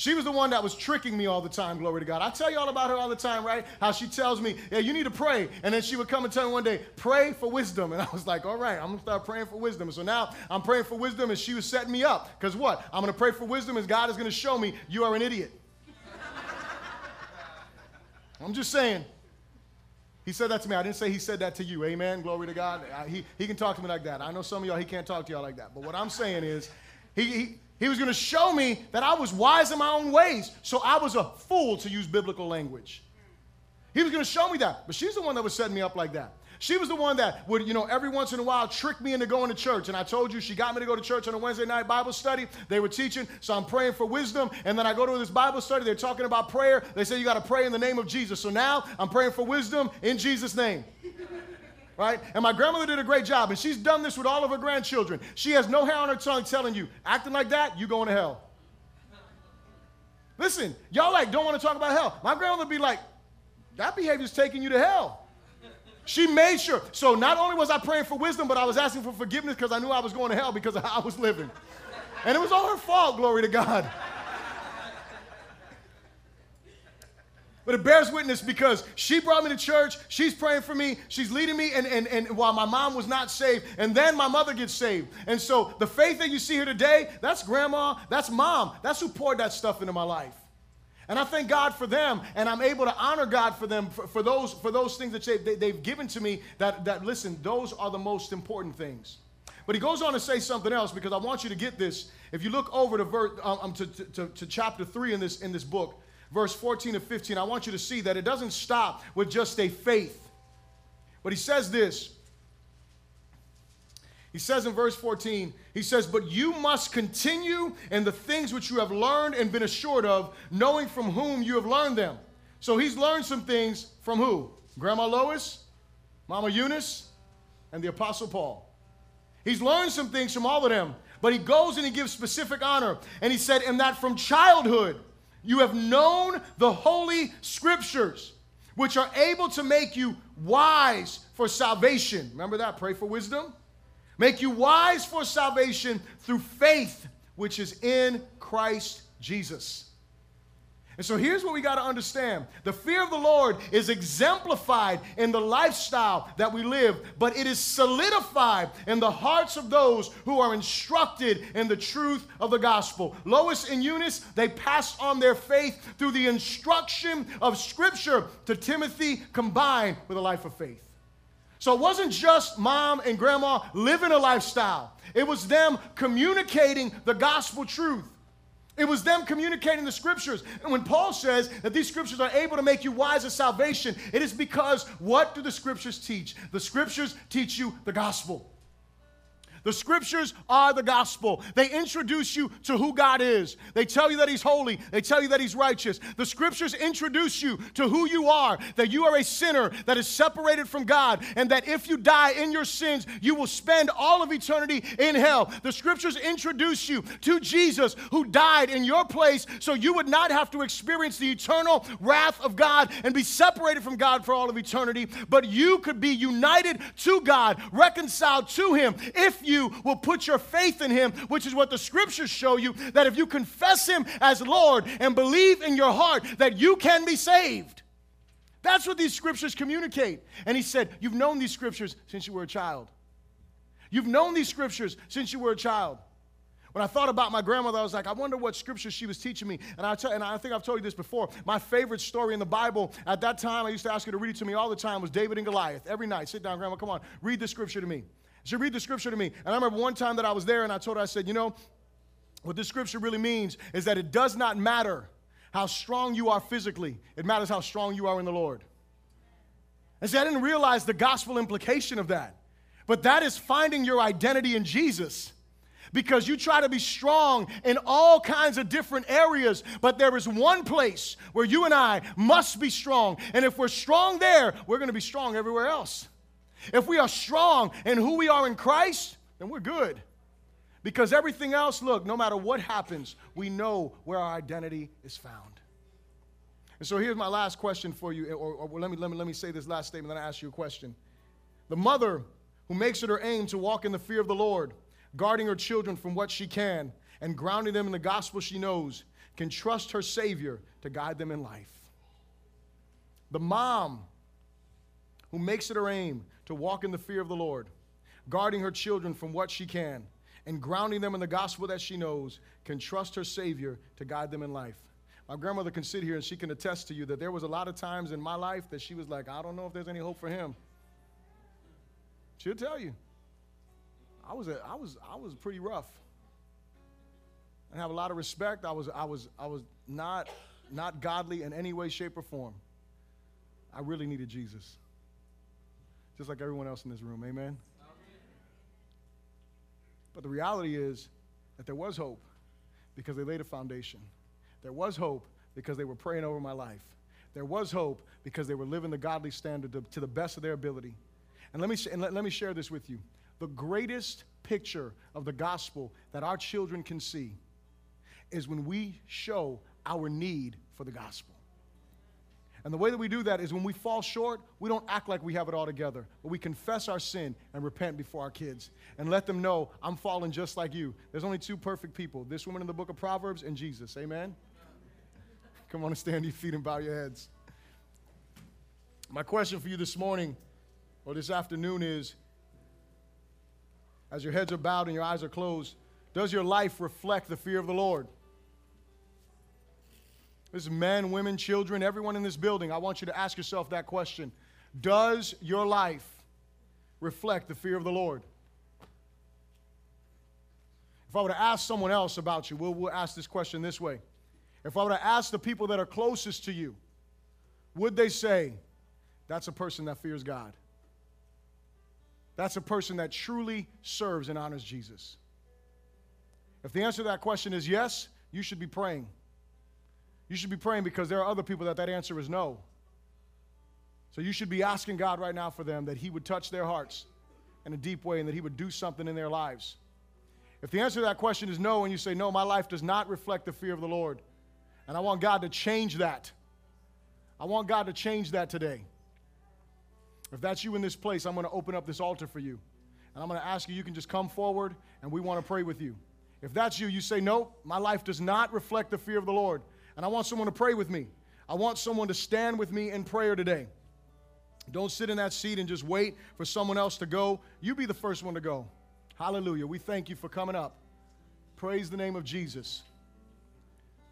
She was the one that was tricking me all the time, glory to God. I tell you all about her all the time, right? How she tells me, yeah, you need to pray. And then she would come and tell me one day, pray for wisdom. And I was like, all right, I'm going to start praying for wisdom. So now I'm praying for wisdom, and she was setting me up. Because what? I'm going to pray for wisdom, and God is going to show me you are an idiot. I'm just saying. He said that to me. I didn't say he said that to you. Amen. Glory to God. He, he can talk to me like that. I know some of y'all, he can't talk to y'all like that. But what I'm saying is, he, he, he was going to show me that I was wise in my own ways. So I was a fool to use biblical language. He was going to show me that. But she's the one that was setting me up like that. She was the one that would, you know, every once in a while trick me into going to church. And I told you she got me to go to church on a Wednesday night Bible study. They were teaching, so I'm praying for wisdom. And then I go to this Bible study. They're talking about prayer. They say you got to pray in the name of Jesus. So now I'm praying for wisdom in Jesus' name. Right? And my grandmother did a great job, and she's done this with all of her grandchildren. She has no hair on her tongue telling you, acting like that, you going to hell. Listen, y'all like don't want to talk about hell. My grandmother be like, that behavior's taking you to hell. She made sure. So not only was I praying for wisdom, but I was asking for forgiveness because I knew I was going to hell because of how I was living. And it was all her fault, glory to God. But it bears witness because she brought me to church, she's praying for me, she's leading me, and, and, and while my mom was not saved, and then my mother gets saved. And so the faith that you see here today, that's grandma, that's mom, that's who poured that stuff into my life. And I thank God for them, and I'm able to honor God for them, for, for those, for those things that they, they, have given to me that, that, listen, those are the most important things. But he goes on to say something else because I want you to get this. If you look over to, ver, um, um to, to, to chapter 3 in this, in this book, verse 14 and 15, I want you to see that it doesn't stop with just a faith. But he says this he says in verse 14, he says, But you must continue in the things which you have learned and been assured of, knowing from whom you have learned them. So he's learned some things from who? Grandma Lois, Mama Eunice, and the Apostle Paul. He's learned some things from all of them, but he goes and he gives specific honor. And he said, In that from childhood you have known the holy scriptures, which are able to make you wise for salvation. Remember that? Pray for wisdom make you wise for salvation through faith which is in Christ Jesus. And so here's what we got to understand the fear of the Lord is exemplified in the lifestyle that we live, but it is solidified in the hearts of those who are instructed in the truth of the gospel. Lois and Eunice, they passed on their faith through the instruction of Scripture to Timothy combined with a life of faith. So it wasn't just mom and grandma living a lifestyle, it was them communicating the gospel truth. It was them communicating the scriptures. And when Paul says that these scriptures are able to make you wise of salvation, it is because what do the scriptures teach? The scriptures teach you the gospel. The scriptures are the gospel. They introduce you to who God is. They tell you that He's holy. They tell you that He's righteous. The scriptures introduce you to who you are, that you are a sinner that is separated from God, and that if you die in your sins, you will spend all of eternity in hell. The scriptures introduce you to Jesus who died in your place so you would not have to experience the eternal wrath of God and be separated from God for all of eternity, but you could be united to God, reconciled to Him if you you will put your faith in him, which is what the scriptures show you that if you confess him as Lord and believe in your heart that you can be saved. That's what these scriptures communicate. And he said, You've known these scriptures since you were a child. You've known these scriptures since you were a child. When I thought about my grandmother, I was like, I wonder what scripture she was teaching me. And I, tell, and I think I've told you this before. My favorite story in the Bible at that time, I used to ask her to read it to me all the time, was David and Goliath. Every night, sit down, Grandma, come on, read the scripture to me. She read the scripture to me. And I remember one time that I was there and I told her, I said, you know, what this scripture really means is that it does not matter how strong you are physically, it matters how strong you are in the Lord. And see, I didn't realize the gospel implication of that. But that is finding your identity in Jesus. because you try to be strong in all kinds of different areas, but there is one place where you and I must be strong. And if we're strong there, we're going to be strong everywhere else. If we are strong in who we are in Christ, then we're good. Because everything else, look, no matter what happens, we know where our identity is found. And so here's my last question for you, or, or let, me, let, me, let me say this last statement, then I ask you a question. The mother who makes it her aim to walk in the fear of the Lord, guarding her children from what she can, and grounding them in the gospel she knows, can trust her Savior to guide them in life. The mom who makes it her aim to walk in the fear of the Lord, guarding her children from what she can, and grounding them in the gospel that she knows, can trust her Savior to guide them in life. My grandmother can sit here and she can attest to you that there was a lot of times in my life that she was like, I don't know if there's any hope for him. She'll tell you. I was, a, I was, I was pretty rough. I have a lot of respect. I was, I was, I was not, not godly in any way, shape, or form. I really needed Jesus. Just like everyone else in this room. Amen. But the reality is that there was hope because they laid a foundation. There was hope because they were praying over my life. There was hope because they were living the godly standard to, to the best of their ability. And, let me, and let, let me share this with you. The greatest picture of the gospel that our children can see is when we show our need for the gospel. And the way that we do that is when we fall short, we don't act like we have it all together, but we confess our sin and repent before our kids and let them know, I'm falling just like you. There's only two perfect people this woman in the book of Proverbs and Jesus. Amen? Come on and stand your feet and bow your heads. My question for you this morning or this afternoon is as your heads are bowed and your eyes are closed, does your life reflect the fear of the Lord? This is men, women, children, everyone in this building. I want you to ask yourself that question. Does your life reflect the fear of the Lord? If I were to ask someone else about you, we'll, we'll ask this question this way. If I were to ask the people that are closest to you, would they say, that's a person that fears God? That's a person that truly serves and honors Jesus. If the answer to that question is yes, you should be praying. You should be praying because there are other people that that answer is no. So you should be asking God right now for them that He would touch their hearts in a deep way and that He would do something in their lives. If the answer to that question is no, and you say, No, my life does not reflect the fear of the Lord, and I want God to change that, I want God to change that today. If that's you in this place, I'm going to open up this altar for you. And I'm going to ask you, you can just come forward and we want to pray with you. If that's you, you say, No, my life does not reflect the fear of the Lord. And I want someone to pray with me. I want someone to stand with me in prayer today. Don't sit in that seat and just wait for someone else to go. You be the first one to go. Hallelujah. We thank you for coming up. Praise the name of Jesus.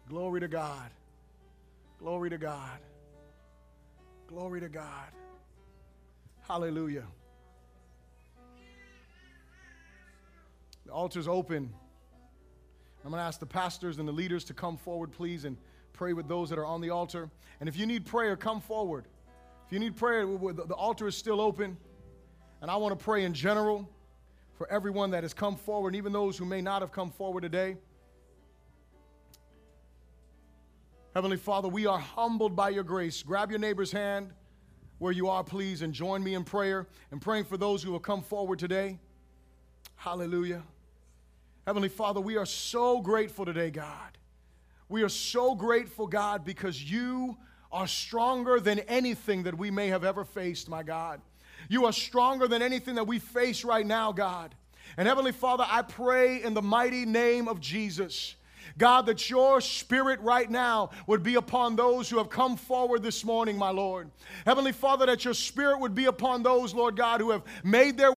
Glory to God. Glory to God. Glory to God. Hallelujah. The altar's open. I'm going to ask the pastors and the leaders to come forward, please, and pray with those that are on the altar. And if you need prayer, come forward. If you need prayer, the altar is still open. And I want to pray in general for everyone that has come forward, even those who may not have come forward today. Heavenly Father, we are humbled by your grace. Grab your neighbor's hand where you are, please, and join me in prayer and praying for those who have come forward today. Hallelujah. Heavenly Father, we are so grateful today, God. We are so grateful, God, because you are stronger than anything that we may have ever faced, my God. You are stronger than anything that we face right now, God. And Heavenly Father, I pray in the mighty name of Jesus God, that your spirit right now would be upon those who have come forward this morning, my Lord. Heavenly Father, that your spirit would be upon those, Lord God, who have made their